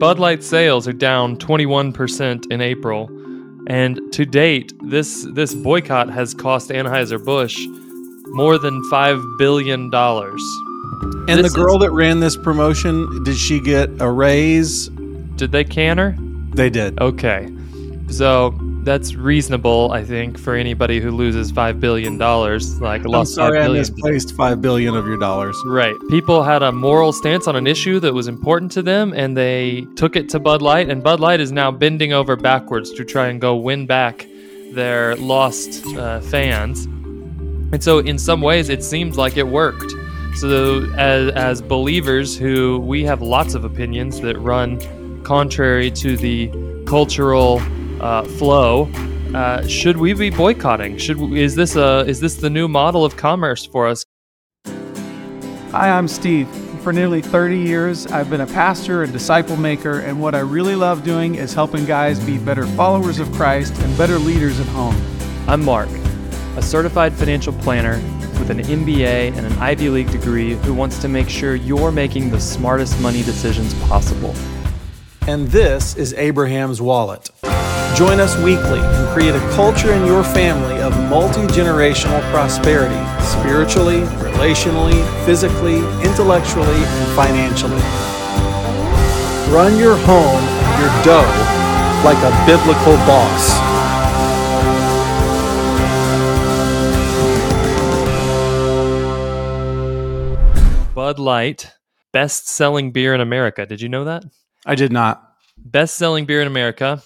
Bud Light sales are down 21% in April, and to date, this this boycott has cost Anheuser-Busch more than 5 billion dollars. And This the girl that ran this promotion, did she get a raise? Did they can her? They did. Okay. So that's reasonable, I think, for anybody who loses five billion dollars. Like I'm lost sorry five I misplaced five billion of your dollars. Right. People had a moral stance on an issue that was important to them, and they took it to Bud Light, and Bud Light is now bending over backwards to try and go win back their lost uh, fans. And so, in some ways, it seems like it worked. So, as, as believers who we have lots of opinions that run contrary to the cultural uh, flow, uh, should we be boycotting? Should we, is this a is this the new model of commerce for us? Hi, I'm Steve. For nearly 30 years, I've been a pastor and disciple maker, and what I really love doing is helping guys be better followers of Christ and better leaders at home. I'm Mark, a certified financial planner with an MBA and an Ivy League degree who wants to make sure you're making the smartest money decisions possible. And this is Abraham's Wallet. Join us weekly and create a culture in your family of multi generational prosperity, spiritually, relationally, physically, intellectually, and financially. Run your home, your dough, like a biblical boss. Bud Light, best selling beer in America. Did you know that? I did not. Best selling beer in America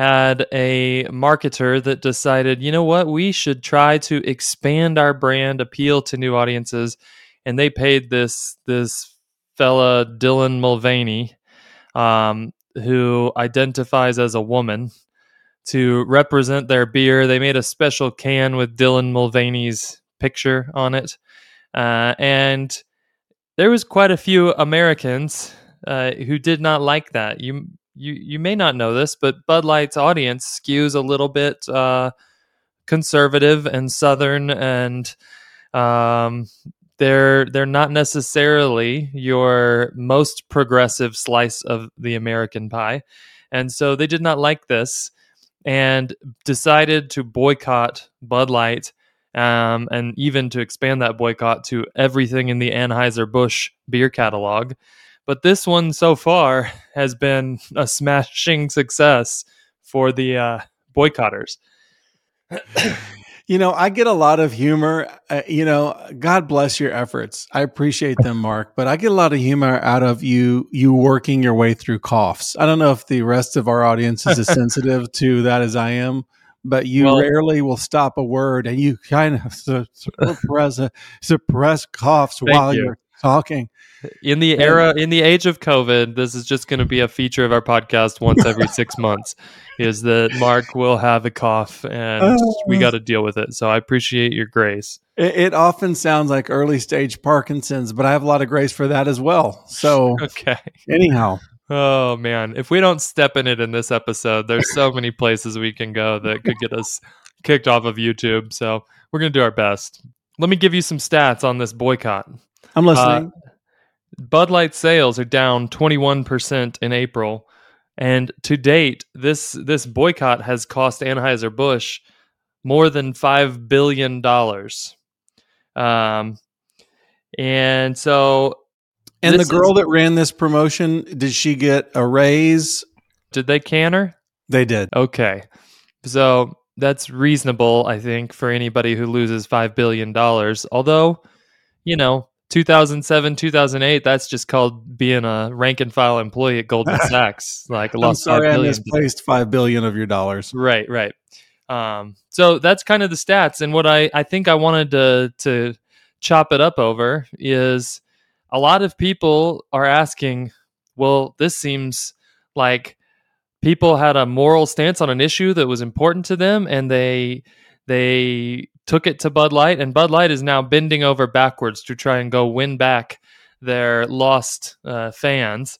had a marketer that decided, you know what, we should try to expand our brand, appeal to new audiences. And they paid this this fella Dylan Mulvaney, um, who identifies as a woman, to represent their beer. They made a special can with Dylan Mulvaney's picture on it, uh, and there was quite a few Americans uh, who did not like that. You you you may not know this, but Bud Light's audience skews a little bit uh, conservative and southern, and um, they're they're not necessarily your most progressive slice of the American pie, and so they did not like this and decided to boycott Bud Light. Um, and even to expand that boycott to everything in the Anheuser-Busch beer catalog. But this one so far has been a smashing success for the uh, boycotters. You know, I get a lot of humor. Uh, you know, God bless your efforts. I appreciate them, Mark, but I get a lot of humor out of you you working your way through coughs. I don't know if the rest of our audience is as sensitive to that as I am, but you Well- rarely will stop a word and you kind of su- suppress suppress coughs while you. you. are talking. In the era, in the age of COVID, this is just going to be a feature of our podcast once every six months. Is that Mark will have a cough and we uh. got to deal with it. So I appreciate your grace. It, it often sounds like early stage Parkinson's, but I have a lot of grace for that as well. So, Okay. anyhow, Oh man, if we don't step in it in this episode, there's so many places we can go that could get us kicked off of YouTube. So we're gonna do our best. Let me give you some stats on this boycott. I'm listening. Bud Light sales are down 21% in April, and to date, this this boycott has cost Anheuser Busch more than five billion dollars. Um, and so, and the girl is- that ran this promotion, did she get a raise? did they can her? They did. Okay. So that's reasonable, I think, for anybody who loses $5 billion. Although, you know, 2007, 2008, that's just called being a rank and file employee at Goldman Sachs. Like, I'm lost sorry $5 I misplaced five billion of your dollars. Right, right. Um, so that's kind of the stats. And what I, I think I wanted to, to chop it up over is a lot of people are asking, well, this seems like people had a moral stance on an issue that was important to them and they they took it to Bud Light and Bud Light is now bending over backwards to try and go win back their lost uh, fans.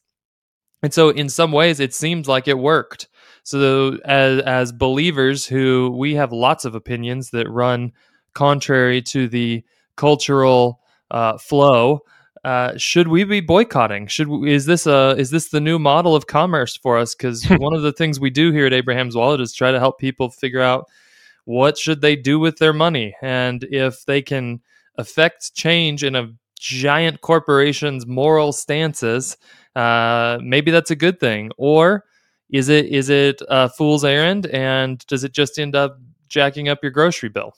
And so in some ways it seems like it worked. So as as believers who we have lots of opinions that run contrary to the cultural uh, flow, uh, should we be boycotting? Should we, is this a is this the new model of commerce for us? Because one of the things we do here at Abraham's Wallet is try to help people figure out what should they do with their money, and if they can affect change in a giant corporation's moral stances, uh, maybe that's a good thing. Or is it is it a fool's errand, and does it just end up jacking up your grocery bill?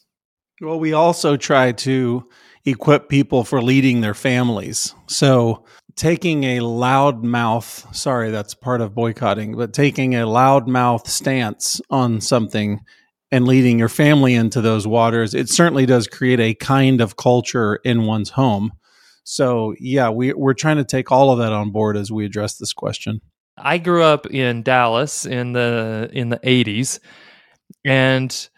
Well, we also try to equip people for leading their families. So, taking a loud mouth, sorry, that's part of boycotting, but taking a loud mouth stance on something and leading your family into those waters, it certainly does create a kind of culture in one's home. So, yeah, we, we're trying to take all of that on board as we address this question. I grew up in Dallas in the in the 80s and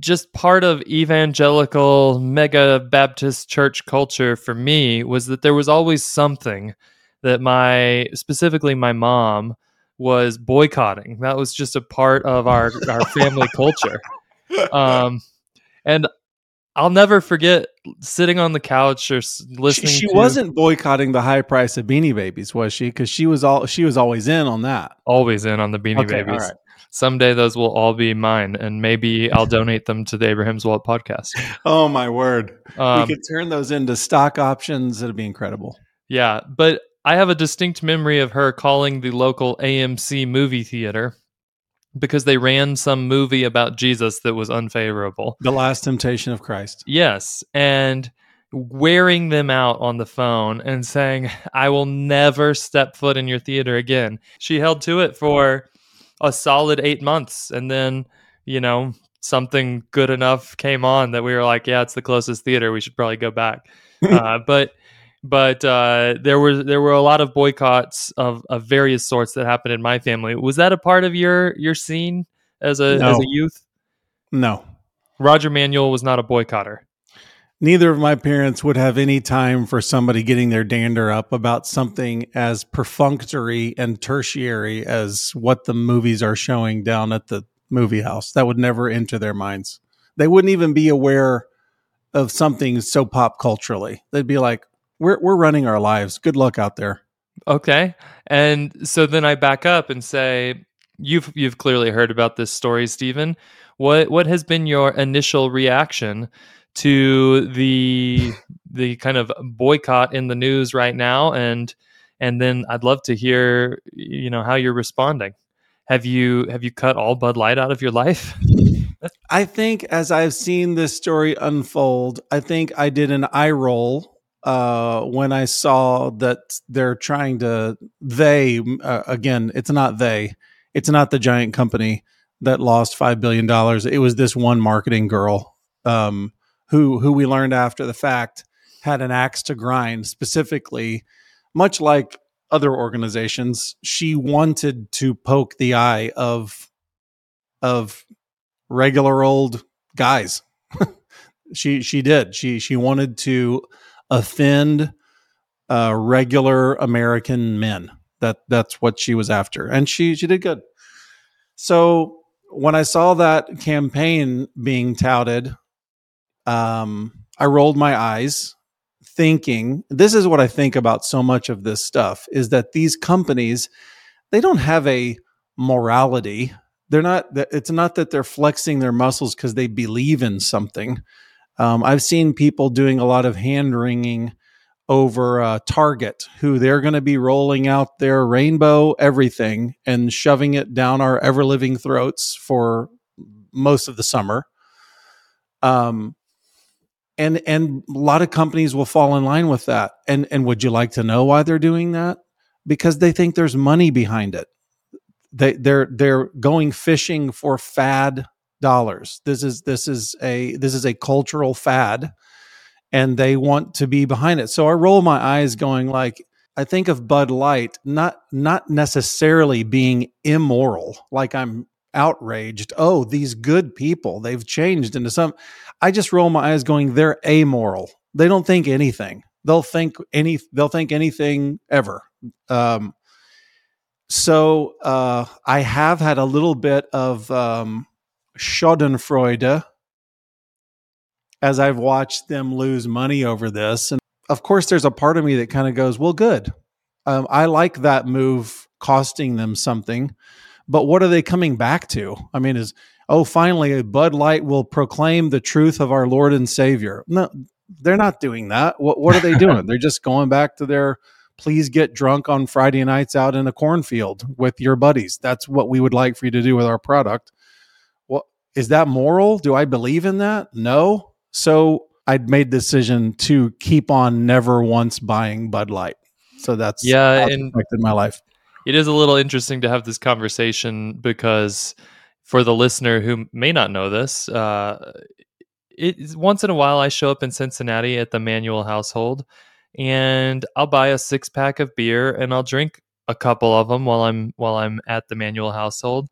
just part of evangelical mega Baptist church culture for me was that there was always something that my specifically my mom was boycotting. That was just a part of our our family culture. Um, and I'll never forget sitting on the couch or listening. She, she to, wasn't boycotting the high price of Beanie Babies, was she? Because she was all she was always in on that. Always in on the Beanie okay, Babies someday those will all be mine and maybe I'll donate them to the Abraham's Wallet podcast. Oh my word. Um, we could turn those into stock options. It'd be incredible. Yeah. But I have a distinct memory of her calling the local AMC movie theater because they ran some movie about Jesus that was unfavorable. The Last Temptation of Christ. Yes. And wearing them out on the phone and saying, I will never step foot in your theater again. She held to it for a solid eight months, and then you know something good enough came on that we were like, yeah, it's the closest theater. We should probably go back. uh, but but uh, there were there were a lot of boycotts of, of various sorts that happened in my family. Was that a part of your your scene as a no. as a youth? No. Roger Manuel was not a boycotter neither of my parents would have any time for somebody getting their dander up about something as perfunctory and tertiary as what the movies are showing down at the movie house. That would never enter their minds. They wouldn't even be aware of something so pop culturally. They'd be like, "We're we're running our lives. Good luck out there." Okay. And so then I back up and say, you've you've clearly heard about this story, Steven. What what has been your initial reaction to the the kind of boycott in the news right now and and then I'd love to hear you know how you're responding. Have you have you cut all Bud Light out of your life? I think as I've seen this story unfold, I think I did an eye roll uh, when I saw that they're trying to they uh, again. It's not they. It's not the giant company that lost five billion dollars. It was this one marketing girl um, who who we learned after the fact had an axe to grind specifically much like other organizations she wanted to poke the eye of of regular old guys she she did she she wanted to offend uh, regular american men that that's what she was after and she she did good so when i saw that campaign being touted um, I rolled my eyes thinking this is what I think about so much of this stuff is that these companies they don't have a morality. They're not it's not that they're flexing their muscles because they believe in something. Um, I've seen people doing a lot of hand wringing over uh, Target, who they're going to be rolling out their rainbow everything and shoving it down our ever living throats for most of the summer. Um, and and a lot of companies will fall in line with that. And and would you like to know why they're doing that? Because they think there's money behind it. They they're they're going fishing for fad dollars this is this is a this is a cultural fad and they want to be behind it so i roll my eyes going like i think of bud light not not necessarily being immoral like i'm outraged. Oh, these good people, they've changed into some. I just roll my eyes going, they're amoral. They don't think anything. They'll think any, they'll think anything ever. Um, so uh, I have had a little bit of um, Schadenfreude as I've watched them lose money over this. And of course, there's a part of me that kind of goes, well, good. Um, I like that move costing them something, but what are they coming back to? I mean, is oh, finally, Bud Light will proclaim the truth of our Lord and Savior. No, they're not doing that. What what are they doing? they're just going back to their please get drunk on Friday nights out in a cornfield with your buddies. That's what we would like for you to do with our product. Is that moral? Do I believe in that? No. So I'd made decision to keep on never once buying Bud Light. So that's yeah, and affected my life. It is a little interesting to have this conversation because for the listener who may not know this, uh, it once in a while I show up in Cincinnati at the Manuel household, and I'll buy a six pack of beer and I'll drink a couple of them while I'm while I'm at the Manuel household,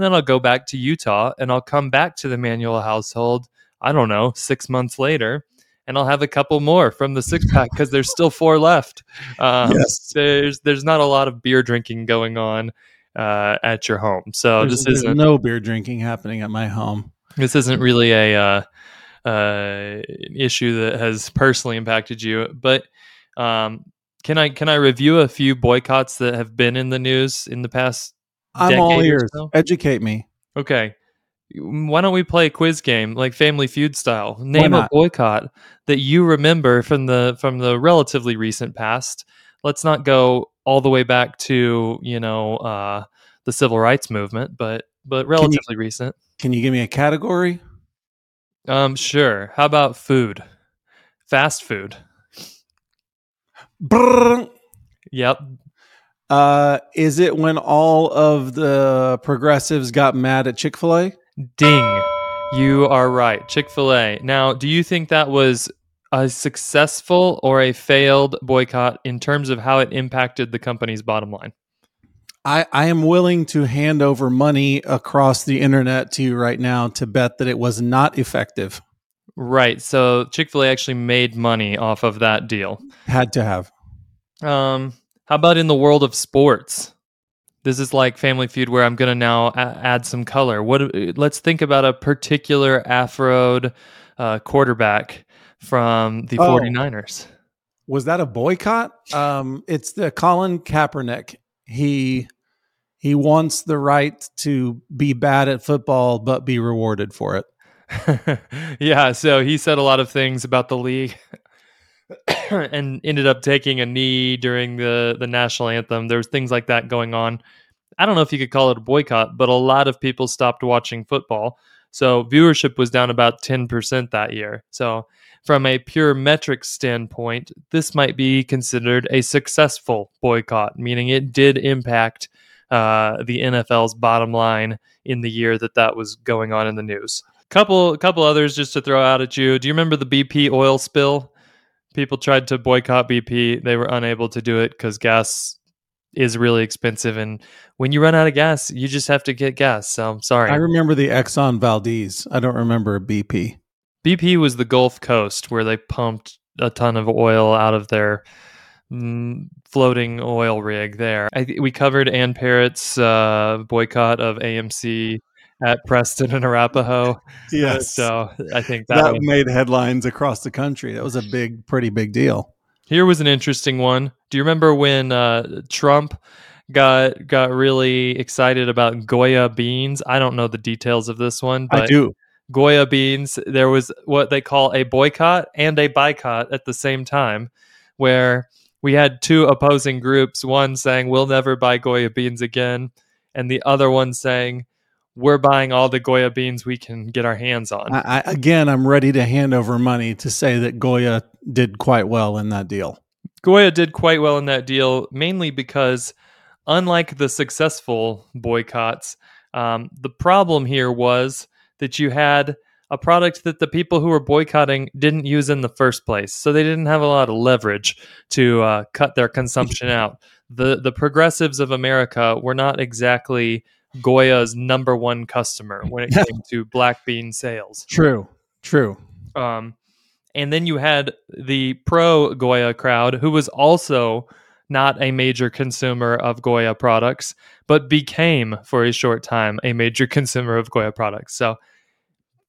and then I'll go back to Utah and I'll come back to the Manuel household. I don't know, six months later, and I'll have a couple more from the six pack because there's still four left. Um, yes. There's there's not a lot of beer drinking going on uh, at your home, so there's, this isn't no beer drinking happening at my home. This isn't really a uh, uh, issue that has personally impacted you, but um, can I can I review a few boycotts that have been in the news in the past? I'm all ears. So? Educate me. Okay. Why don't we play a quiz game like Family Feud style? Name a boycott that you remember from the from the relatively recent past. Let's not go all the way back to you know uh, the civil rights movement, but but relatively can you, recent. Can you give me a category? Um, sure. How about food? Fast food. Brrr. Yep. Uh, is it when all of the progressives got mad at Chick Fil A? Ding. You are right. Chick fil A. Now, do you think that was a successful or a failed boycott in terms of how it impacted the company's bottom line? I, I am willing to hand over money across the internet to you right now to bet that it was not effective. Right. So Chick fil A actually made money off of that deal. Had to have. Um, how about in the world of sports? this is like Family Feud where I'm going to now add some color. What? Let's think about a particular Afro uh, quarterback from the oh. 49ers. Was that a boycott? Um, it's the Colin Kaepernick. He he wants the right to be bad at football but be rewarded for it. yeah, so he said a lot of things about the league and ended up taking a knee during the the national anthem. There There's things like that going on. I don't know if you could call it a boycott, but a lot of people stopped watching football. So viewership was down about 10% that year. So from a pure metric standpoint, this might be considered a successful boycott, meaning it did impact uh, the NFL's bottom line in the year that that was going on in the news. Couple, couple others just to throw out at you. Do you remember the BP oil spill? People tried to boycott BP. They were unable to do it because gas is really expensive. And when you run out of gas, you just have to get gas. So I'm sorry. I remember the Exxon Valdez. I don't remember BP. BP was the Gulf Coast where they pumped a ton of oil out of their mm, floating oil rig there. I, we covered Ann Parrett's uh, boycott of AMC at Preston and Arapaho. Yes. So I think that, that made headlines across the country. That was a big, pretty big deal. Here was an interesting one. Do you remember when uh, Trump got got really excited about Goya beans? I don't know the details of this one, but I do. Goya beans. There was what they call a boycott and a boycott at the same time, where we had two opposing groups. One saying we'll never buy Goya beans again, and the other one saying we're buying all the Goya beans we can get our hands on. I, again, I'm ready to hand over money to say that Goya did quite well in that deal. Goya did quite well in that deal, mainly because, unlike the successful boycotts, um, the problem here was that you had a product that the people who were boycotting didn't use in the first place, so they didn't have a lot of leverage to uh, cut their consumption out. the The progressives of America were not exactly Goya's number one customer when it came to black bean sales. True, true. Um, and then you had the pro Goya crowd, who was also not a major consumer of Goya products, but became for a short time a major consumer of Goya products. So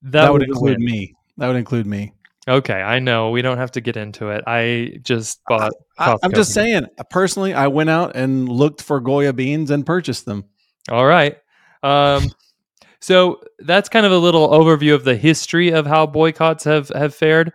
that, that would include me. That would include me. Okay, I know we don't have to get into it. I just bought. I, I'm Costco. just saying, personally, I went out and looked for Goya beans and purchased them. All right. Um, so that's kind of a little overview of the history of how boycotts have have fared.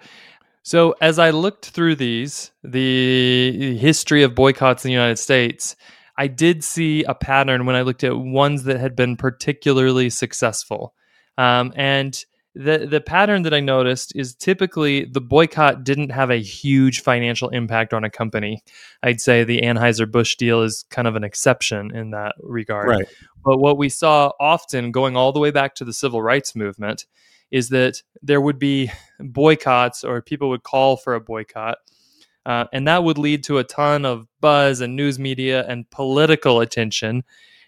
So as I looked through these, the history of boycotts in the United States, I did see a pattern when I looked at ones that had been particularly successful, um, and the the pattern that I noticed is typically the boycott didn't have a huge financial impact on a company. I'd say the Anheuser Busch deal is kind of an exception in that regard. Right. But what we saw often going all the way back to the civil rights movement is that there would be boycotts or people would call for a boycott. Uh, and that would lead to a ton of buzz and news media and political attention.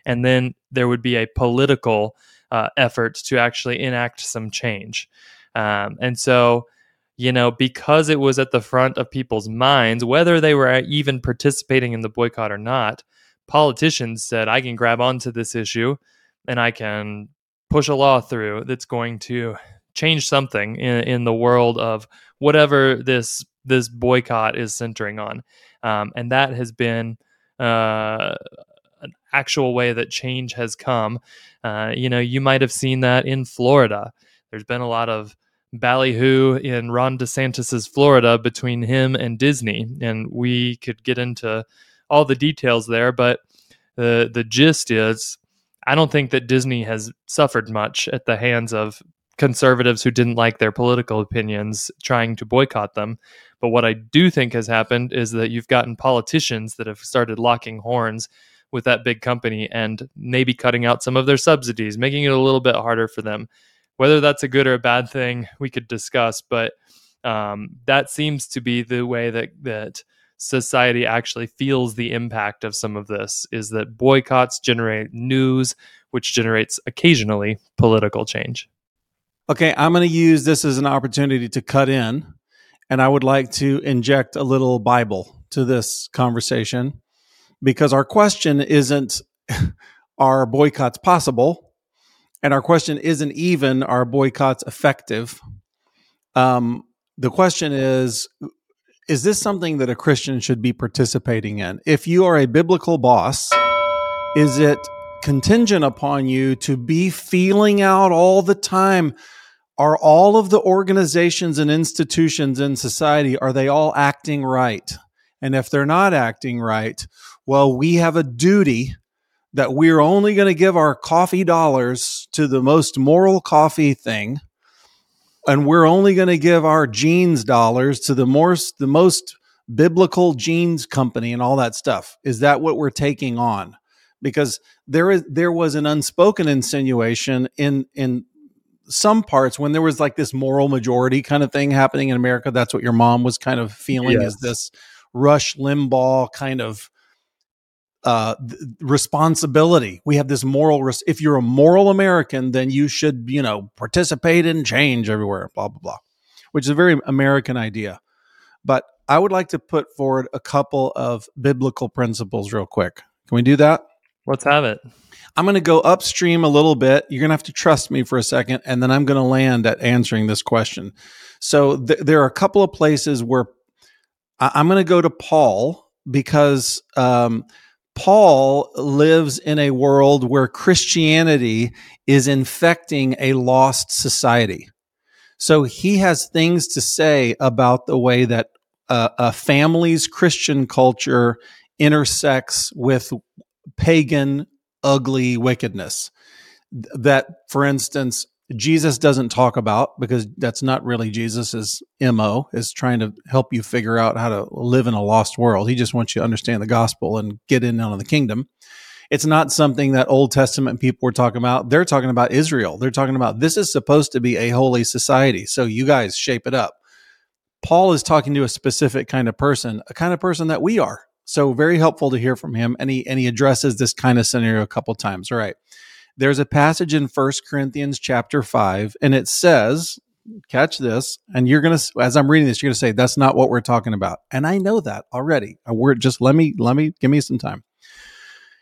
And then there would be a political uh, effort to actually enact some change. Um, and so, you know, because it was at the front of people's minds, whether they were even participating in the boycott or not, politicians said, I can grab onto this issue and I can push a law through that's going to change something in, in the world of whatever this this boycott is centering on. Um, and that has been uh, an actual way that change has come. Uh, you know, you might have seen that in Florida. There's been a lot of ballyhoo in Ron DeSantis's Florida between him and Disney, and we could get into all the details there. But the the gist is, I don't think that Disney has suffered much at the hands of conservatives who didn't like their political opinions trying to boycott them. But what I do think has happened is that you've gotten politicians that have started locking horns with that big company and maybe cutting out some of their subsidies, making it a little bit harder for them. Whether that's a good or a bad thing, we could discuss, but um, that seems to be the way that that society actually feels the impact of some of this. Is that boycotts generate news, which generates occasionally political change. Okay, I'm going to use this as an opportunity to cut in, and I would like to inject a little Bible to this conversation because our question isn't are boycotts possible? And our question isn't even are boycotts effective? Um, the question is is this something that a Christian should be participating in? If you are a biblical boss, is it contingent upon you to be feeling out all the time? Are all of the organizations and institutions in society are they all acting right? And if they're not acting right, well, we have a duty that we're only going to give our coffee dollars to the most moral coffee thing and we're only going to give our jeans dollars to the most the most biblical jeans company and all that stuff. Is that what we're taking on? Because there is there was an unspoken insinuation in in some parts when there was like this moral majority kind of thing happening in America. That's what your mom was kind of feeling Yes. is this rush limbaugh kind of uh responsibility. We have this moral res- if you're a moral american then you should you know participate in change everywhere blah blah blah which is a very american idea. But i would like to put forward a couple of biblical principles real quick. Can we do that? Let's have it. i'm going to go upstream a little bit. You're going to have to trust me for a second and then i'm going to land at answering this question. So th- there are a couple of places where I- i'm going to go to paul because um, Paul lives in a world where Christianity is infecting a lost society. So he has things to say about the way that uh, a family's Christian culture intersects with pagan, ugly wickedness. That, for instance, Jesus doesn't talk about because that's not really Jesus's MO is trying to help you figure out how to live in a lost world. He just wants you to understand the gospel and get in on the kingdom. It's not something that Old Testament people were talking about. They're talking about Israel. They're talking about this is supposed to be a holy society. So you guys shape it up. Paul is talking to a specific kind of person, a kind of person that we are. So very helpful to hear from him. And he and he addresses this kind of scenario a couple times. All right there's a passage in First Corinthians chapter 5 and it says catch this and you're going to as I'm reading this you're going to say that's not what we're talking about. And I know that already. A word just let me let me give me some time.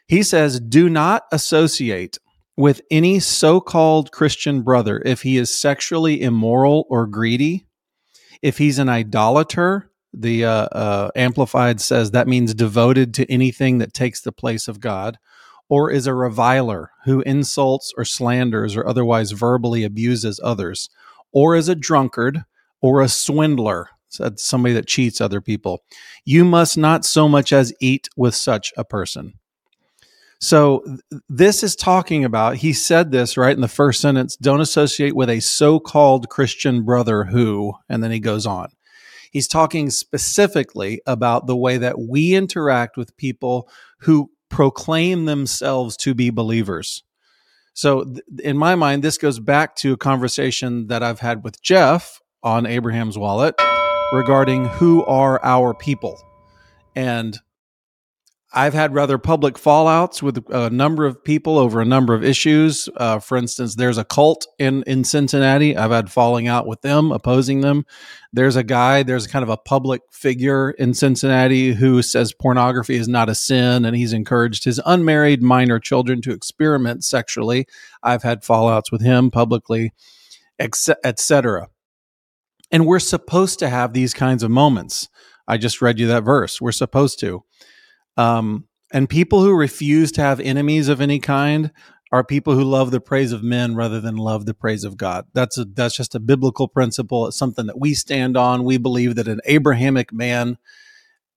He says do not associate with any so-called Christian brother if he is sexually immoral or greedy. If he's an idolater, the uh, uh, Amplified says that means devoted to anything that takes the place of God, or is a reviler who insults or slanders or otherwise verbally abuses others, or is a drunkard or a swindler, somebody that cheats other people. You must not so much as eat with such a person. So this is talking about, he said this right in the first sentence don't associate with a so called Christian brother who, and then he goes on. He's talking specifically about the way that we interact with people who proclaim themselves to be believers. So, th- in my mind, this goes back to a conversation that I've had with Jeff on Abraham's Wallet regarding who are our people. And I've had rather public fallouts with a number of people over a number of issues. Uh, for instance, there's a cult in in Cincinnati. I've had falling out with them, opposing them. There's a guy. There's kind of a public figure in Cincinnati who says pornography is not a sin, and he's encouraged his unmarried minor children to experiment sexually. I've had fallouts with him publicly, etc. And we're supposed to have these kinds of moments. I just read you that verse. We're supposed to. Um, and people who refuse to have enemies of any kind are people who love the praise of men rather than love the praise of God. That's a, that's just a biblical principle. It's something that we stand on. We believe that an Abrahamic man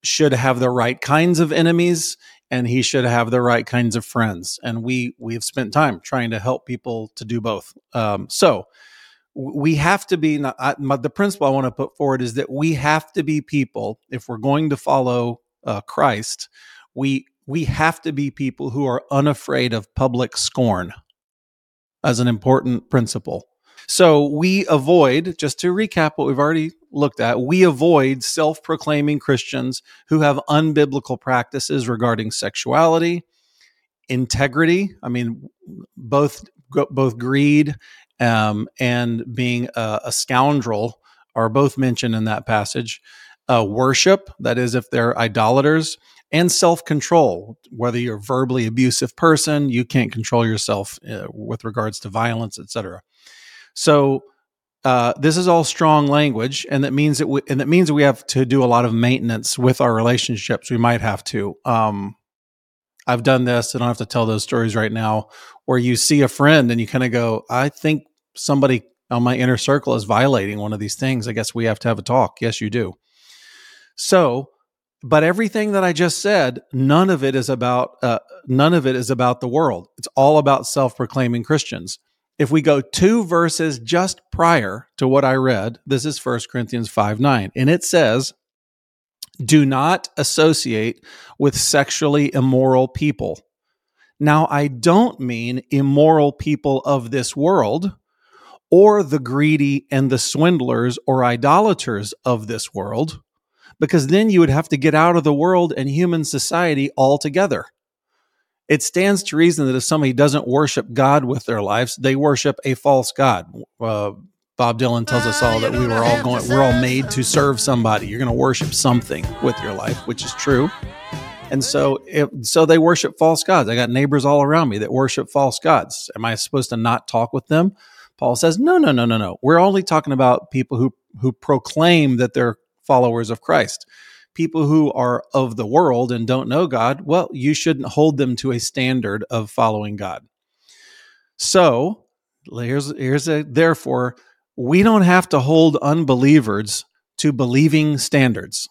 should have the right kinds of enemies and he should have the right kinds of friends. And we we've spent time trying to help people to do both. Um, so we have to be not, I, my, the principle I want to put forward is that we have to be people if we're going to follow uh, Christ, we we have to be people who are unafraid of public scorn as an important principle. So we avoid, just to recap what we've already looked at, we avoid self proclaiming Christians who have unbiblical practices regarding sexuality, integrity. I mean, both, both greed um, and being a, a, scoundrel are both mentioned in that passage uh, worship, that is, if they're idolaters, and self control. Whether you're a verbally abusive person, you can't control yourself uh, with regards to violence, etc. So, uh, this is all strong language, and that means that we, and that means we have to do a lot of maintenance with our relationships. We might have to. Um, I've done this. I don't have to tell those stories right now. Where you see a friend and you kind of go, "I think somebody on my inner circle is violating one of these things. I guess we have to have a talk." Yes, you do. So, but everything that I just said, none of it is about uh, none of it is about the world. It's all about self-proclaiming Christians. If we go two verses just prior to what I read, this is 1 Corinthians 5 9, and it says, Do not associate with sexually immoral people. Now, I don't mean immoral people of this world or the greedy and the swindlers or idolaters of this world because then you would have to get out of the world and human society altogether. It stands to reason that if somebody doesn't worship God with their lives, they worship a false God. Uh, Bob Dylan tells us all that we were all going, we're all made to serve somebody. You're going to worship something with your life, which is true. And so, if, so they worship false gods. I got neighbors all around me that worship false gods. Am I supposed to not talk with them? Paul says, no, no, no, no, no. We're only talking about people who who proclaim that they're followers of Christ. People who are of the world and don't know God, well, you shouldn't hold them to a standard of following God. So, here's, here's a therefore, we don't have to hold unbelievers to believing standards.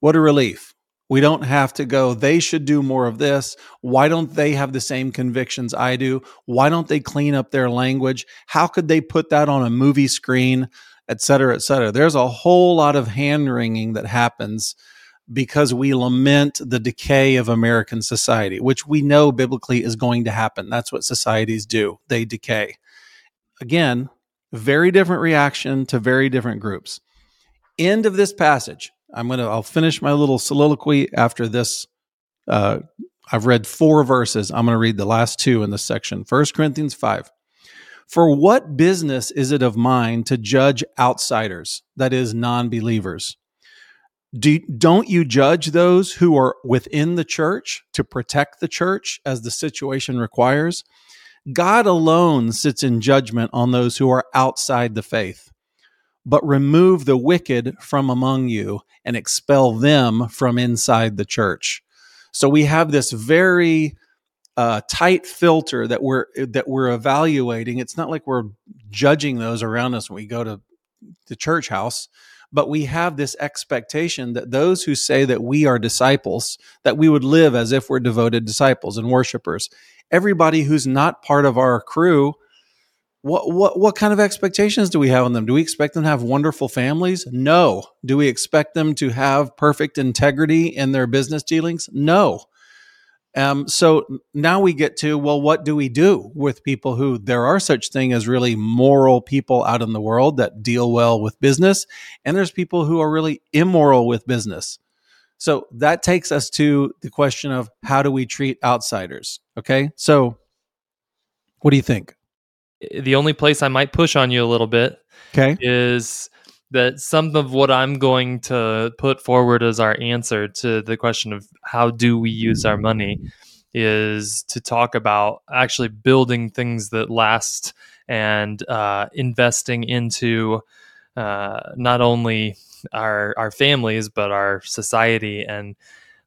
What a relief. We don't have to go, they should do more of this. Why don't they have the same convictions I do? Why don't they clean up their language? How could they put that on a movie screen? Et cetera, et cetera. There's a whole lot of hand wringing that happens because we lament the decay of American society, which we know biblically is going to happen. That's what societies do, they decay. Again, very different reaction to very different groups. End of this passage. I'm going to, I'll finish my little soliloquy after this. Uh, I've read four verses. I'm going to read the last two in this section. First Corinthians 5. For what business is it of mine to judge outsiders, that is, non believers? Do, don't you judge those who are within the church to protect the church as the situation requires? God alone sits in judgment on those who are outside the faith. but remove the wicked from among you and expel them from inside the church. So we have this very uh, tight filter that we're that we're evaluating. It's not like we're judging those around us when we go to the church house, but we have this expectation that those who say that we are disciples, that we would live as if we're devoted disciples and worshipers. Everybody who's not part of our crew what what what kind of expectations do we have on them? Do we expect them to have wonderful families? No. Do we expect them to have perfect integrity in their business dealings? No. Um, so now we get to well, what do we do with people who there are such thing as really moral people out in the world that deal well with business, and there's people who are really immoral with business. So that takes us to the question of how do we treat outsiders? Okay, so what do you think? the only place I might push on you a little bit okay. is that some of what I'm going to put forward as our answer to the question of how do we use our money is to talk about actually building things that last and uh, investing into uh, not only our our families but our society and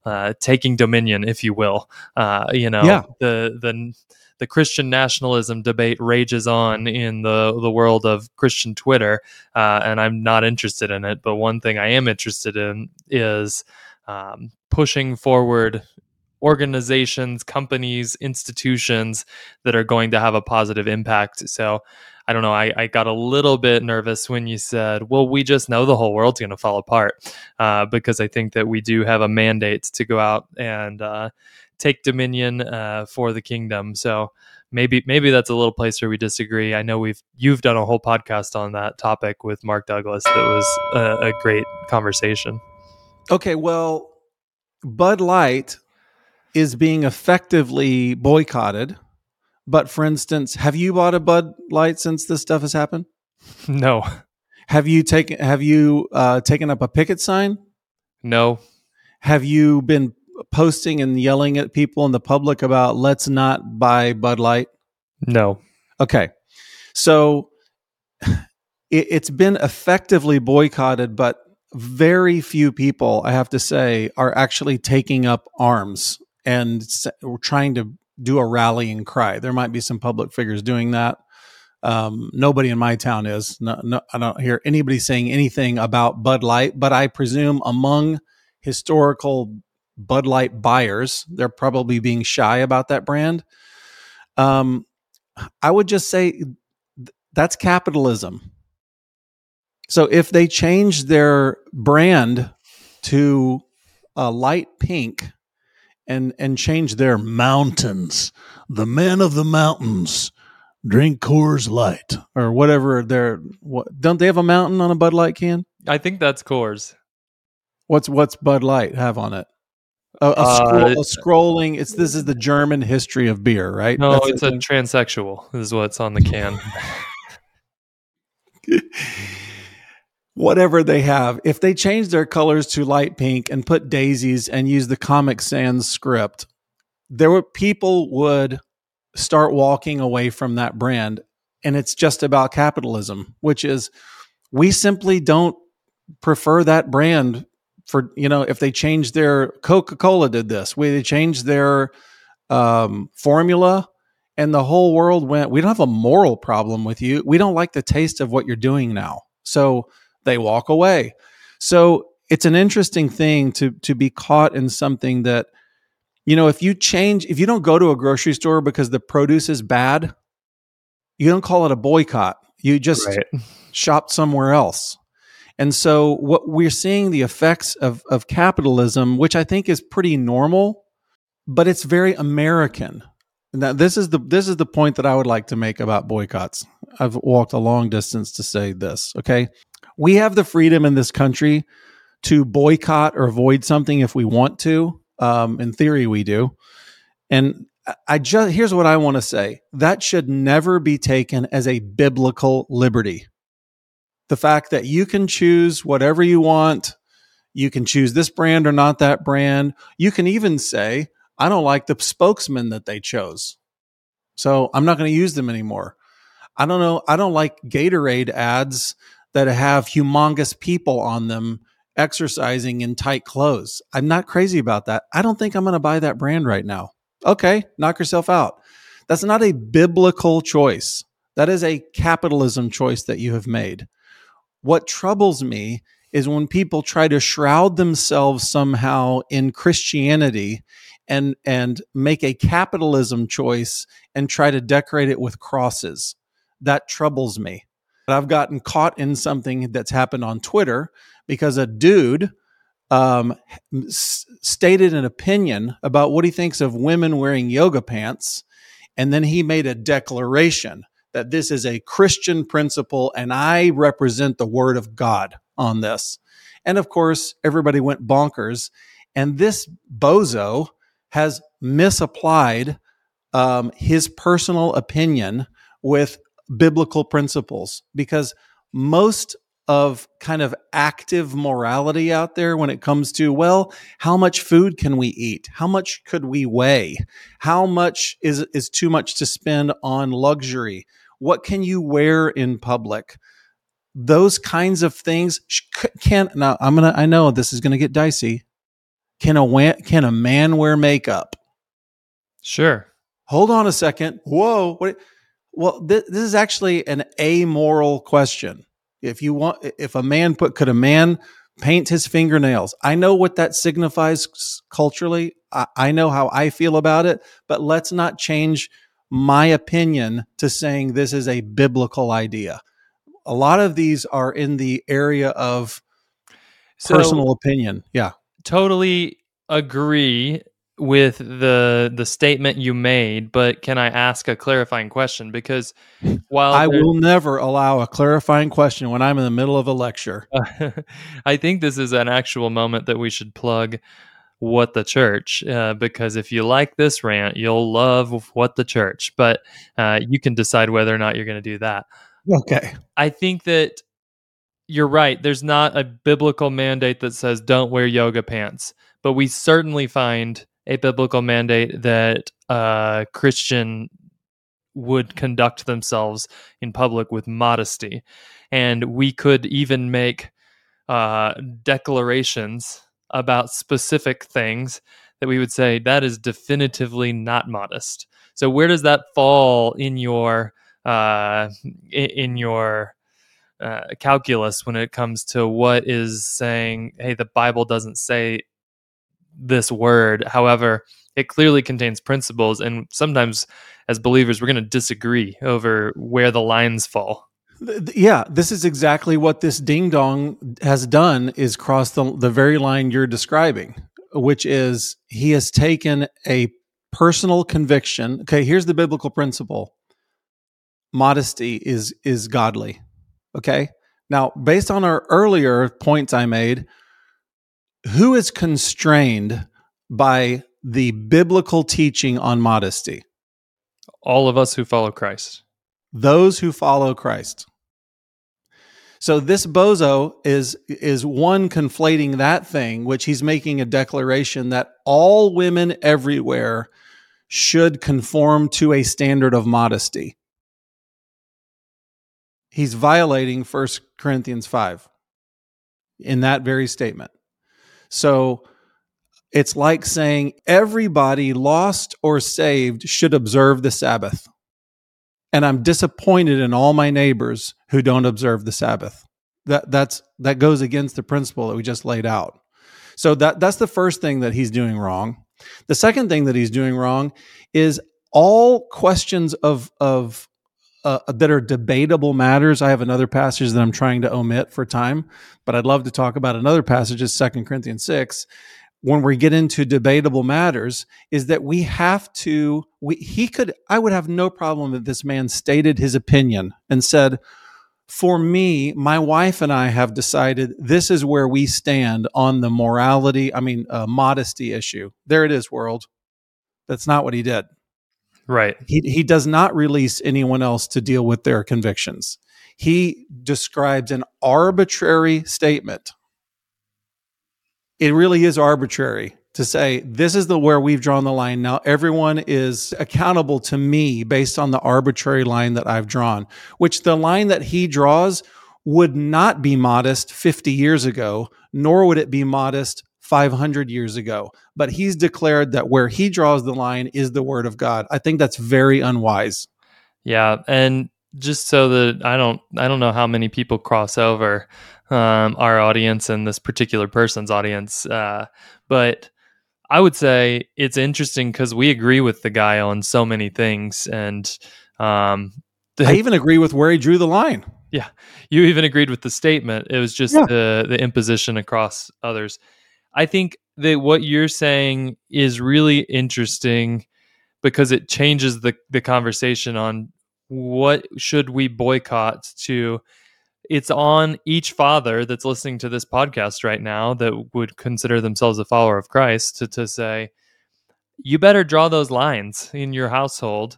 uh, taking dominion, if you will. Uh, you know, yeah. the the the Christian nationalism debate rages on in the the world of Christian Twitter, uh, and I'm not interested in it. But one thing I am interested in is um, pushing forward organizations, companies, institutions that are going to have a positive impact. So I don't know. I, I got a little bit nervous when you said, well, we just know the whole world's going to fall apart uh, because I think that we do have a mandate to go out and uh, take dominion uh, for the kingdom. So maybe maybe that's a little place where we disagree. I know we've you've done a whole podcast on that topic with Mark Douglas. That was a, a great conversation. Okay, well, Bud Light is being effectively boycotted. But for instance, have you bought a Bud Light since this stuff has happened? No. Have you taken Have you uh, taken up a picket sign? No. Have you been posting and yelling at people in the public about let's not buy Bud Light? No. Okay. So it, has been effectively boycotted, but very few people, I have to say, are actually taking up arms and trying to do a rallying cry. There might be some public figures doing that. Um, nobody in my town is. No, no, I don't hear anybody saying anything about Bud Light, but I presume among historical Bud Light buyers. They're probably being shy about that brand. Um, I would just say th- that's capitalism. So if they change their brand to a light pink and and change their mountains, the men of the mountains drink Coors Light or whatever their what don't they have a mountain on a Bud Light can? I think that's Coors. What's what's Bud Light have on it? A, a, uh, a, scrolling. It's this is the German history of beer, right? No, That's it's a thing. transsexual. Is what's on the can. Whatever they have, if they change their colors to light pink and put daisies and use the Comic Sans script, there were people would start walking away from that brand, and it's just about capitalism, which is we simply don't prefer that brand for you know if they changed their coca-cola did this. We they changed their um, formula and the whole world went we don't have a moral problem with you. We don't like the taste of what you're doing now. So they walk away. So it's an interesting thing to to be caught in something that you know if you change if you don't go to a grocery store because the produce is bad you don't call it a boycott. You just right. shop somewhere else and so what we're seeing the effects of, of capitalism, which I think is pretty normal, but it's very American. Now this is the this is the point that I would like to make about boycotts. I've walked a long distance to say this. Okay. We have the freedom in this country to boycott or avoid something if we want to. Um, in theory, we do. And I just here's what I want to say. That should never be taken as a biblical liberty the fact that you can choose whatever you want. You can choose this brand or not that brand. You can even say, I don't like the spokesman that they chose. So I'm not going to use them anymore. I don't know. I don't like Gatorade ads that have humongous people on them exercising in tight clothes. I'm not crazy about that. I don't think I'm going to buy that brand right now. Okay, knock yourself out. That's not a biblical choice. That is a capitalism choice that you have made. What troubles me is when people try to shroud themselves somehow in Christianity and and make a capitalism choice and try to decorate it with crosses. That troubles me. I've gotten caught in something that's happened on Twitter because a dude um, s- stated an opinion about what he thinks of women wearing yoga pants, and then he made a declaration that this is a Christian principle and I represent the word of God on this. And of course, everybody went bonkers. And this bozo has misapplied um, his personal opinion with biblical principles because most of kind of active morality out there when it comes to, well, how much food can we eat? How much could we weigh? How much is, is too much to spend on luxury? What can you wear in public? Those kinds of things can now I'm gonna I know this is gonna get dicey. Can a can a man wear makeup? Sure. Hold on a second. Whoa. What, well, th- this is actually an amoral question. If you want, if a man put, could a man paint his fingernails? I know what that signifies culturally. I, I know how I feel about it, but let's not change my opinion to saying this is a biblical idea. A lot of these are in the area of so, personal opinion. Yeah. Totally agree with the the statement you made, but can I ask a clarifying question? Because while I will never allow a clarifying question when I'm in the middle of a lecture, I think this is an actual moment that we should plug what the church uh, because if you like this rant you'll love what the church but uh, you can decide whether or not you're going to do that. Okay. I think that you're right there's not a biblical mandate that says don't wear yoga pants but we certainly find a biblical mandate that uh, Christian would conduct themselves in public with modesty. And we could even make uh, declarations about specific things that we would say that is definitively not modest. So where does that fall in your uh, in your uh, calculus when it comes to what is saying, hey, the Bible doesn't say this word. However, it clearly contains principles, and sometimes as believers, we're going to disagree over where the lines fall. Yeah, this is exactly what this ding dong has done is cross the, the very line you're describing, which is he has taken a personal conviction. Okay, here's the biblical principle. Modesty is is godly. Okay? Now, based on our earlier points I made, who is constrained by the biblical teaching on modesty? All of us who follow Christ. Those who follow Christ. So this bozo is is one conflating that thing, which he's making a declaration that all women everywhere should conform to a standard of modesty. He's violating 1 Corinthians 5 in that very statement. So it's like saying everybody lost or saved should observe the Sabbath. And I'm disappointed in all my neighbors who don't observe the Sabbath. That that's that goes against the principle that we just laid out. So that that's the first thing that he's doing wrong. The second thing that he's doing wrong is all questions of of uh, that are debatable matters. I have another passage that I'm trying to omit for time, but I'd love to talk about another passage, is Second Corinthians 6. When we get into debatable matters, is that we have to, we, he could, I would have no problem if this man stated his opinion and said, for me, my wife and I have decided this is where we stand on the morality, I mean, uh, modesty issue. There it is, world. That's not what he did. Right. He, he does not release anyone else to deal with their convictions. He describes an arbitrary statement. It really is arbitrary to say this is the where we've drawn the line now everyone is accountable to me based on the arbitrary line that I've drawn which the line that he draws would not be modest 50 years ago, nor would it be modest 500 years ago. But he's declared that where he draws the line is the word of God. I think that's very unwise. Yeah, and just so that I don't I don't know how many people cross over um, our audience and this particular person's audience, uh, but I would say it's interesting because we agree with the guy on so many things, and um, the, I even agree with where he drew the line. Yeah, you even agreed with the statement. It was just yeah. the the imposition across others. I think that what you're saying is really interesting because it changes the the conversation on what should we boycott to. It's on each father that's listening to this podcast right now that would consider themselves a follower of Christ to, to say, you better draw those lines in your household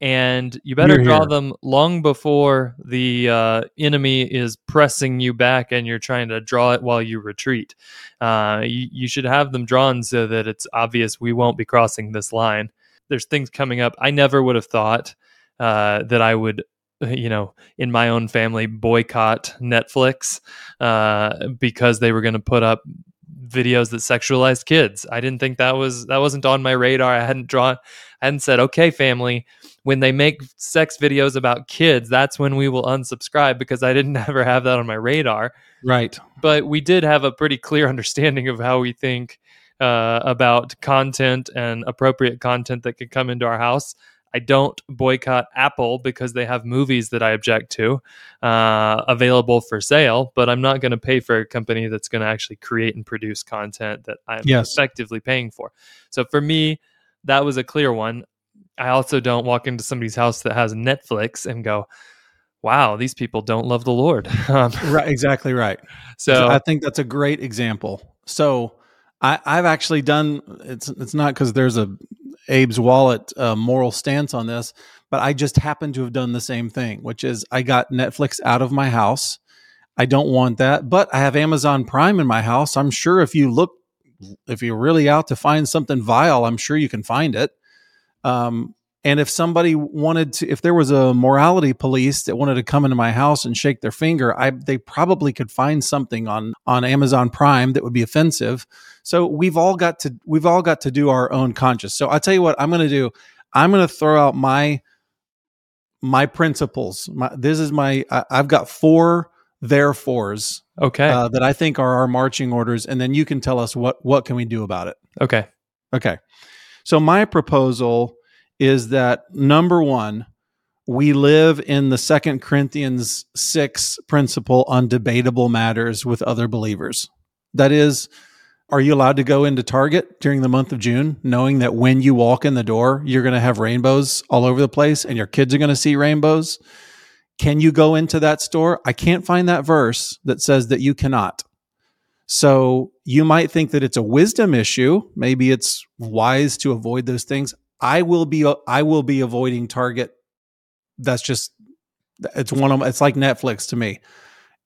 and you better draw them long before the uh, enemy is pressing you back and you're trying to draw it while you retreat. Uh, you, you should have them drawn so that it's obvious we won't be crossing this line. There's things coming up I never would have thought uh, that I would you know, in my own family, boycott Netflix uh, because they were going to put up videos that sexualized kids. I didn't think that was that wasn't on my radar. I hadn't drawn, Hadn't said, okay, family, when they make sex videos about kids, that's when we will unsubscribe because I didn't ever have that on my radar. Right. But we did have a pretty clear understanding of how we think uh, about content and appropriate content that could come into our house. I don't boycott Apple because they have movies that I object to uh, available for sale, but I'm not going to pay for a company that's going to actually create and produce content that I'm yes. effectively paying for. So for me, that was a clear one. I also don't walk into somebody's house that has Netflix and go, wow, these people don't love the Lord. Um, right, exactly right. So I think that's a great example. So I, have actually done it's it's not because there's a Abe's wallet uh, moral stance on this, but I just happen to have done the same thing, which is I got Netflix out of my house. I don't want that, but I have Amazon Prime in my house. I'm sure if you look, if you're really out to find something vile, I'm sure you can find it. Um, and if somebody wanted to, if there was a morality police that wanted to come into my house and shake their finger, I they probably could find something on on Amazon Prime that would be offensive. So we've all got to we've all got to do our own conscience. So I tell you what I'm going to do. I'm going to throw out my my principles. My, this is my I, have got four therefores. Okay. Uh, that I think are our marching orders, and then you can tell us what what can we do about it. Okay. Okay. So my proposal is that number one, we live in the Second Corinthians 6 principle on debatable matters with other believers. That is, are you allowed to go into Target during the month of June, knowing that when you walk in the door, you're going to have rainbows all over the place and your kids are going to see rainbows? Can you go into that store? I can't find that verse that says that you cannot. So you might think that it's a wisdom issue. Maybe it's wise to avoid those things. I will be I will be avoiding Target. That's just it's one of it's like Netflix to me.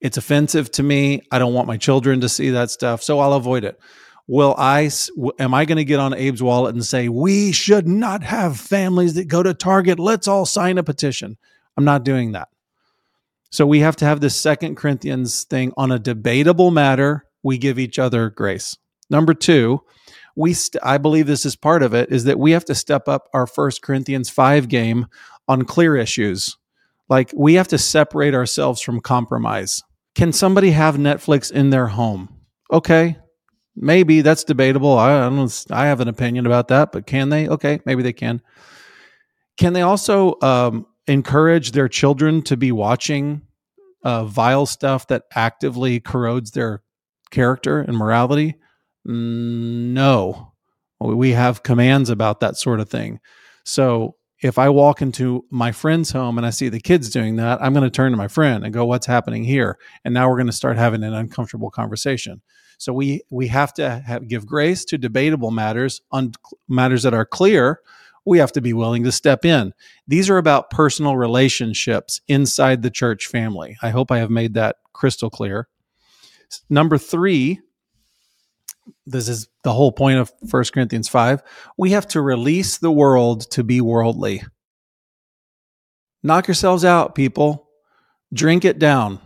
It's offensive to me. I don't want my children to see that stuff, so I'll avoid it. Will I am I going to get on Abe's wallet and say we should not have families that go to Target? Let's all sign a petition. I'm not doing that. So we have to have this second Corinthians thing on a debatable matter. We give each other grace. Number 2, we st- I believe this is part of it is that we have to step up our First Corinthians 5 game on clear issues. Like we have to separate ourselves from compromise. Can somebody have Netflix in their home? Okay. Maybe that's debatable. I, I don't I have an opinion about that, but can they? Okay, maybe they can. Can they also um, encourage their children to be watching uh, vile stuff that actively corrodes their character and morality? No, we have commands about that sort of thing. So if I walk into my friend's home and I see the kids doing that, I'm going to turn to my friend and go, "What's happening here?" And now we're going to start having an uncomfortable conversation. So we we have to have, give grace to debatable matters on matters that are clear. We have to be willing to step in. These are about personal relationships inside the church family. I hope I have made that crystal clear. Number three, this is the whole point of First Corinthians 5. We have to release the world to be worldly. Knock yourselves out, people. Drink it down.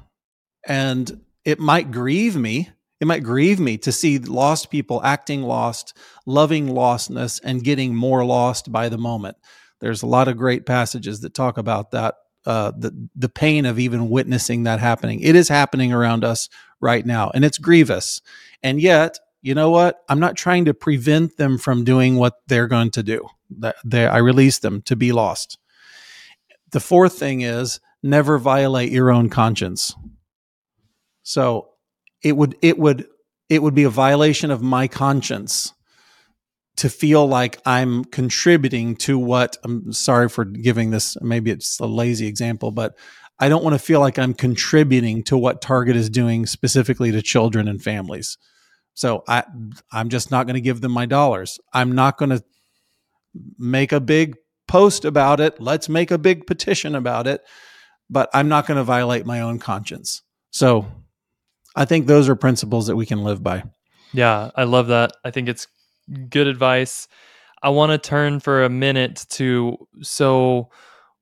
and it might grieve me. It might grieve me to see lost people acting lost, loving lostness, and getting more lost by the moment. There's a lot of great passages that talk about that. Uh, the the pain of even witnessing that happening. It is happening around us right now, and it's grievous. And yet, you know what? I'm not trying to prevent them from doing what they're going to do. I release them to be lost. The fourth thing is never violate your own conscience. So it would it would it would be a violation of my conscience to feel like I'm contributing to what I'm sorry for giving this maybe it's a lazy example but I don't want to feel like I'm contributing to what Target is doing specifically to children and families. So I I'm just not going to give them my dollars. I'm not going to make a big post about it. Let's make a big petition about it, but I'm not going to violate my own conscience. So I think those are principles that we can live by. Yeah, I love that. I think it's good advice. I want to turn for a minute to so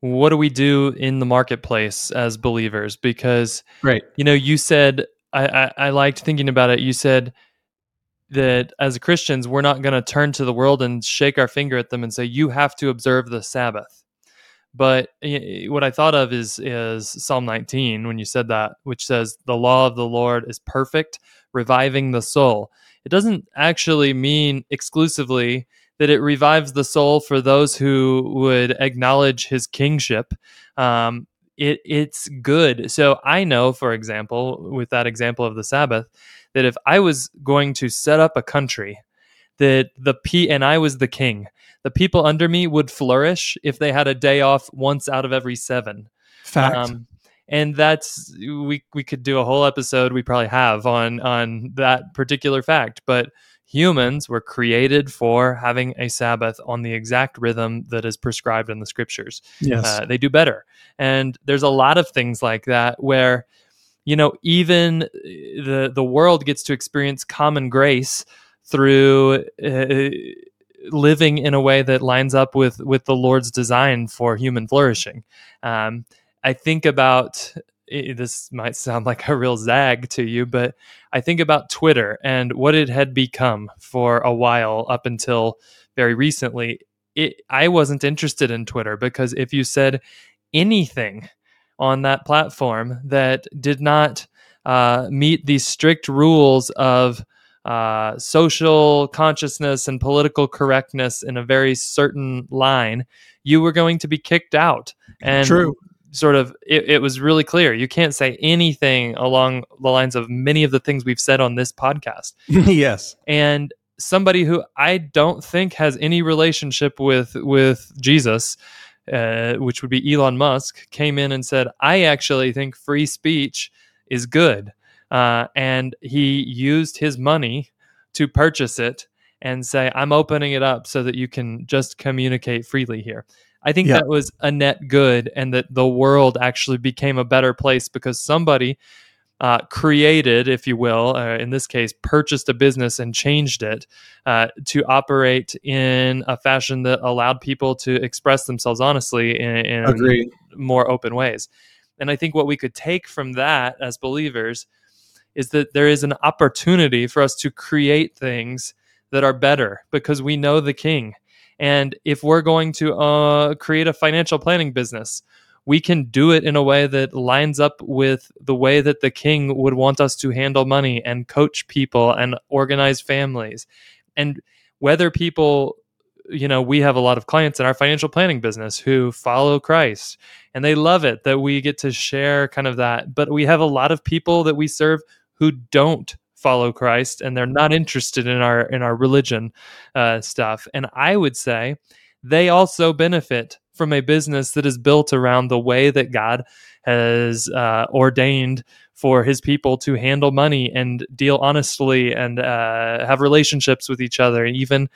what do we do in the marketplace as believers? Because right, you know, you said I, I, I liked thinking about it. You said that as Christians, we're not going to turn to the world and shake our finger at them and say, you have to observe the Sabbath. But what I thought of is is Psalm 19 when you said that, which says, "The law of the Lord is perfect, reviving the soul." It doesn't actually mean exclusively that it revives the soul for those who would acknowledge His kingship. Um, it it's good. So I know, for example, with that example of the Sabbath, that if I was going to set up a country, that the p and I was the king, the people under me would flourish if they had a day off once out of every seven. Fact. Um, and that's we we could do a whole episode we probably have on on that particular fact, but humans were created for having a Sabbath on the exact rhythm that is prescribed in the scriptures. Yes. Uh, they do better. And there's a lot of things like that where, you know, even uh, the, the world gets to experience common grace through uh, living in a way that lines up with, with the Lord's design for human flourishing. Um, I think about this might sound like a real zag to you, but I think about Twitter and what it had become for a while up until very recently. It, I wasn't interested in Twitter because if you said anything on that platform that did not uh, meet these strict rules of uh, social consciousness and political correctness in a very certain line, you were going to be kicked out. And True. sort of it, it, was really clear. You can't say anything along the lines of many of the things we've said on this podcast. Yes. And somebody who i don't think has any relationship with with jesus uh, which would be elon musk came in and said i actually think free speech is good uh, and he used his money to purchase it and say i'm opening it up so that you can just communicate freely here I think yeah. that was a net good and that the world actually became a better place because somebody uh, created, if you will, uh, in this case, purchased a business and changed it uh, to operate in a fashion that allowed people to express themselves honestly in, in more open ways. And I think what we could take from that as believers is that there is an opportunity for us to create things that are better because we know the king and if we're going to uh, create a financial planning business, we can do it in a way that lines up with the way that the king would want us to handle money and coach people and organize families. And whether people, you know, we have a lot of clients in our financial planning business who follow Christ and they love it that we get to share kind of that. But we have a lot of people that we serve who don't follow Christ and they're not interested in our in our religion uh, stuff. And I would say they also benefit from a business that is built around the way that God has uh, ordained for His people to handle money and deal honestly and uh, have relationships with each other. Even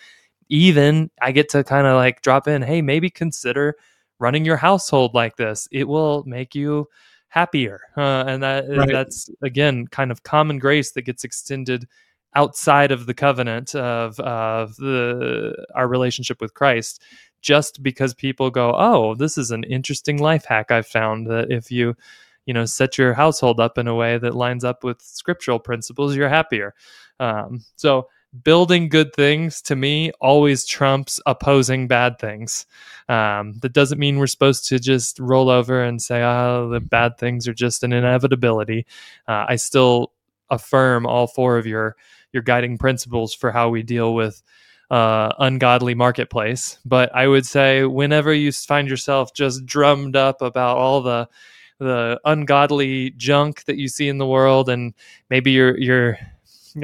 even I get to kind of like drop in, hey, maybe consider running your household like this. It will make you happier. Uh, and that right. that's again kind of common grace that gets extended outside of the covenant of of the our relationship with Christ just because people go, "Oh, this is an interesting life hack I've found that if you you know set your household up in a way that lines up with scriptural principles you're happier um, so building good things to me always trumps opposing bad things. Um, that doesn't mean we're supposed to just roll over and say, oh, the bad things are just an inevitability. Uh, I still affirm all four of your your guiding principles for how we deal with uh, ungodly marketplace. But I would say whenever you find yourself just drummed up about all the the ungodly junk that you see in the world, and maybe you're you're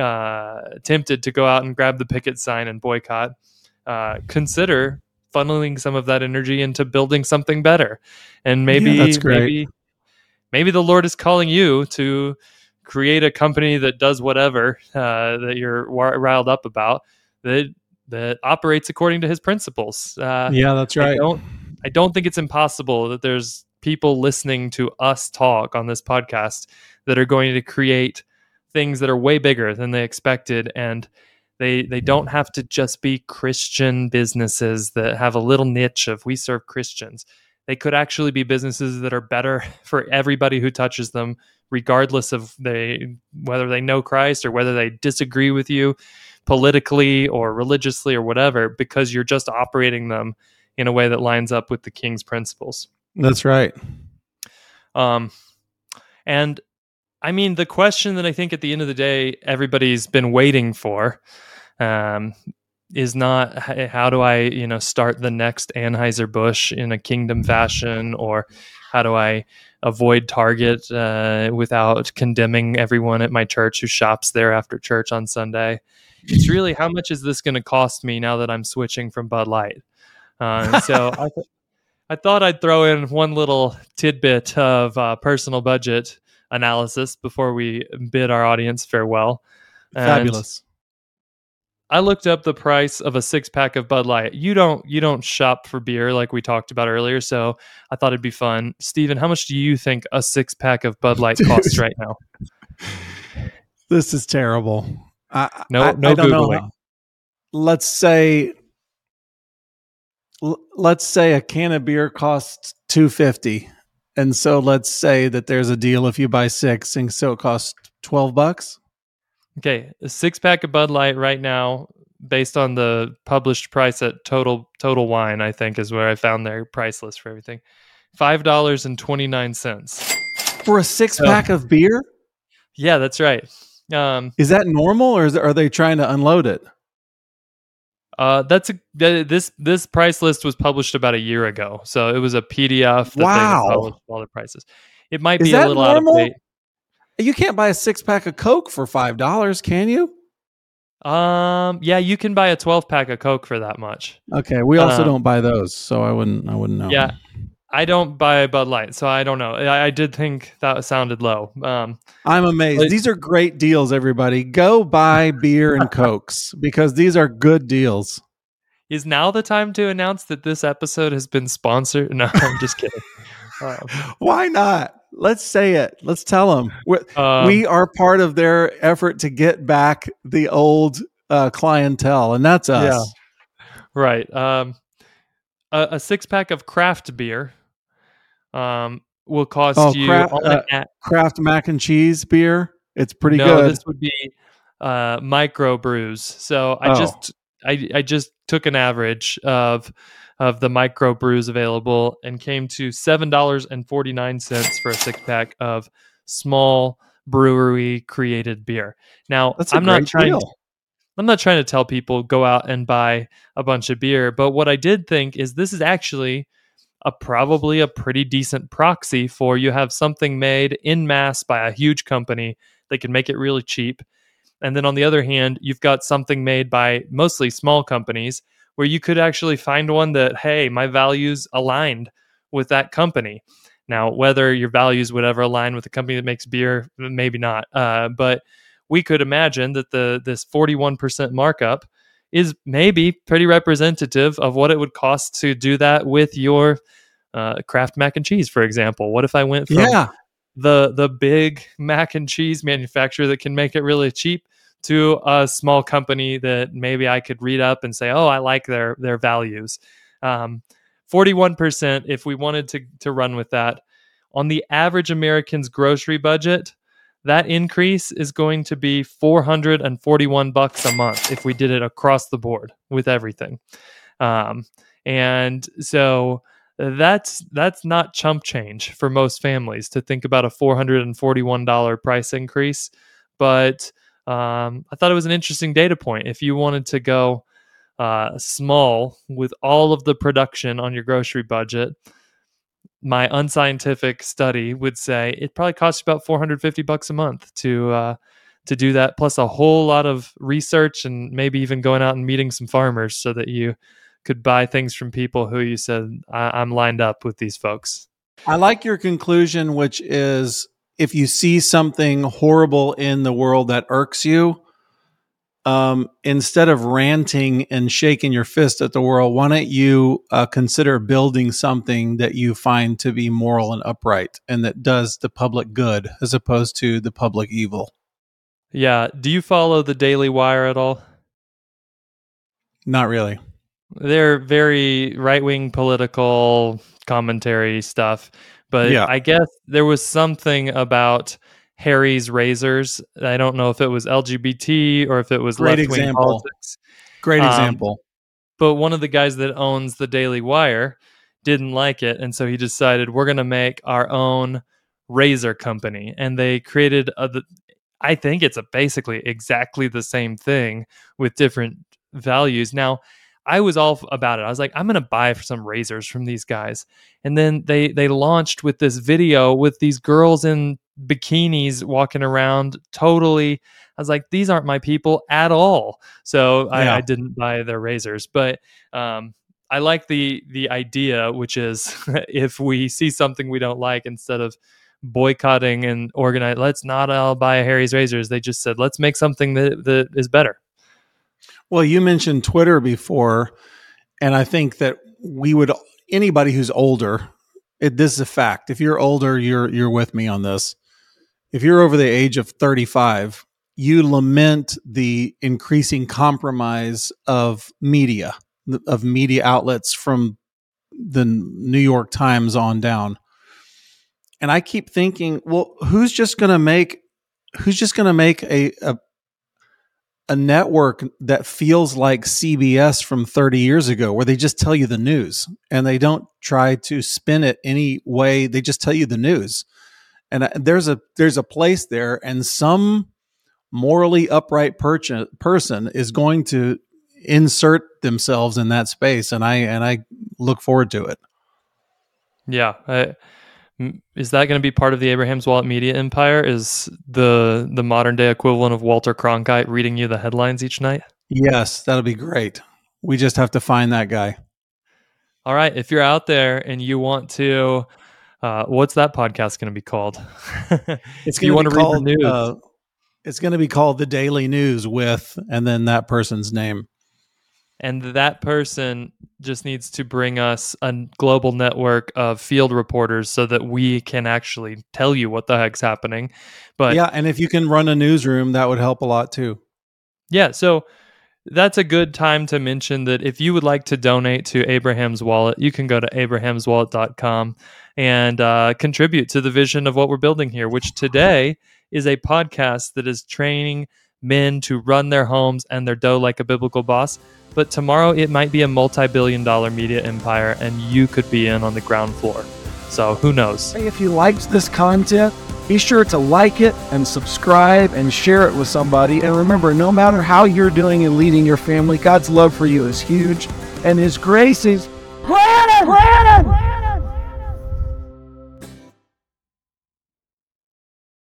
uh, tempted to go out and grab the picket sign and boycott, uh, consider funneling some of that energy into building something better. And maybe Yeah, that's great. maybe maybe the Lord is calling you to create a company that does whatever uh, that you're riled up about that that operates according to His principles. Uh, yeah, that's I right. don't I don't think it's impossible that there's people listening to us talk on this podcast that are going to create things that are way bigger than they expected and they they don't have to just be Christian businesses that have a little niche of we serve Christians. They could actually be businesses that are better for everybody who touches them regardless of they whether they know Christ or whether they disagree with you politically or religiously or whatever because you're just operating them in a way that lines up with the king's principles. That's right. Um, and I mean, the question that I think at the end of the day everybody's been waiting for um, is not how do I, you know, start the next Anheuser Busch in a kingdom fashion, or how do I avoid Target uh, without condemning everyone at my church who shops there after church on Sunday. It's really how much is this going to cost me now that I'm switching from Bud Light. Uh, so I, th- I thought I'd throw in one little tidbit of uh, personal budget analysis before we bid our audience farewell. And Fabulous. I looked up the price of a six pack of Bud Light. You don't you don't shop for beer like we talked about earlier, so I thought it'd be fun. Steven, how much do you think a six pack of Bud Light costs right now? This is terrible. I, No- I, no I don't know Googling. how- Let's say, let's say a can of beer costs two fifty, and so let's say that there's a deal if you buy six, and so it costs twelve bucks. Okay, a six pack of Bud Light right now, based on the published price at Total Total Wine, I think is where I found their price list for everything. Five dollars and twenty nine cents. For a six pack of beer, Yeah, that's right. Um, is that normal, or is, are they trying to unload it? Uh, that's a th- this this price list was published about a year ago, so it was a PDF. That Wow. all the prices. It might Is be a little normal? out of date. You can't buy a six pack of Coke for five dollars, can you? Um, yeah, you can buy a twelve pack of Coke for that much. Okay, we also Um, don't buy those, so I wouldn't. I wouldn't know. Yeah, I don't buy Bud Light, so I don't know. I, I did think that sounded low. Um, I'm amazed. But- these are great deals, everybody. Go buy beer and cokes because these are good deals. is now the time to announce that this episode has been sponsored? No, I'm just kidding. Um, Why not? Let's say it. Let's tell them um, we are part of their effort to get back the old uh, clientele, and that's us. Yeah. Right. Um, a, a six pack of craft beer um, will cost Oh, you. craft- uh, an a- Kraft mac and cheese beer. It's pretty no, good. this would be uh, micro brews. So I Oh. just I, I just took an average of of the micro brews available and came to seven dollars and forty nine cents for a six pack of small brewery created beer. Now That's a I'm not trying. deal. I'm not trying to tell people go out and buy a bunch of beer, but what I did think is this is actually a probably a pretty decent proxy for you have something made in mass by a huge company that can make it really cheap. And then on the other hand, you've got something made by mostly small companies where you could actually find one that hey, my values aligned with that company. Now, whether your values would ever align with a company that makes beer, maybe not. Uh, but we could imagine that the this 41% markup is maybe pretty representative of what it would cost to do that with your uh, Kraft mac and cheese, for example. What if I went from Yeah, the the big mac and cheese manufacturer that can make it really cheap to a small company that maybe I could read up and say, oh, I like their their values. Um, 41% if we wanted to to run with that on the average American's grocery budget, that increase is going to be 441 bucks a month if we did it across the board with everything. Um, and so that's that's not chump change for most families to think about a $441 price increase but um, i thought it was an interesting data point if you wanted to go uh, small with all of the production on your grocery budget my unscientific study would say it probably costs you about 450 bucks a month to uh, to do that plus a whole lot of research and maybe even going out and meeting some farmers so that you could buy things from people who you said I- am lined up with these folks. I like your conclusion, which is if you see something horrible in the world that irks you, um, instead of ranting and shaking your fist at the world, why don't you uh, consider building something that you find to be moral and upright and that does the public good as opposed to the public evil? Yeah. Do you follow the Daily Wire at all? Not really. They're very right wing political commentary stuff. But yeah. I guess there was something about Harry's razors. I don't know if it was LGBT or if it was left wing politics. Great um, example. But one of the guys that owns the Daily Wire didn't like it. And so he decided we're going to make our own razor company. And they created, a, I think it's a basically exactly the same thing with different values. Now, I was all about it. I was like, I'm gonna buy some razors from these guys. And then they they launched with this video with these girls in bikinis walking around totally i was like these aren't my people at all so yeah. I, I, didn't buy their razors but um, i like the the idea which is if we see something we don't like instead of boycotting and organize let's not all buy harry's razors they just said let's make something that, that is better well, you mentioned Twitter before, and I think that we would anybody who's older. It, this is a fact. If you're older, you're you're with me on this. If you're over the age of 35, you lament the increasing compromise of media, of media outlets from the New York Times on down. And I keep thinking, well, who's just going to make who's just going to make a, a a network that feels like CBS from 30 years ago, where they just tell you the news and they don't try to spin it any way. They just tell you the news. And there's a there's a place there, and some morally upright per- person is going to insert themselves in that space, and I and I look forward to it. Yeah, I, is that going to be part of the Abraham's Wallet media empire? Is the the modern day equivalent of Walter Cronkite reading you the headlines each night? Yes, that'll be great. We just have to find that guy. All right, if you're out there and you want to, uh, what's that podcast going to be called? it's going to be called. Uh, it's going to be called the Daily News with, and then that person's name and that person just needs to bring us a global network of field reporters so that we can actually tell you what the heck's happening but yeah and if you can run a newsroom that would help a lot too yeah so that's a good time to mention that if you would like to donate to abraham's wallet you can go to abrahamswallet.com and uh, contribute to the vision of what we're building here which today is a podcast that is training men to run their homes and their dough like a biblical boss but tomorrow it might be a multi billion dollar media empire and you could be in on the ground floor. So who knows? Hey, if you liked this content, be sure to like it and subscribe and share it with somebody. And remember, no matter how you're doing and leading your family, God's love for you is huge and His grace is granted, granted.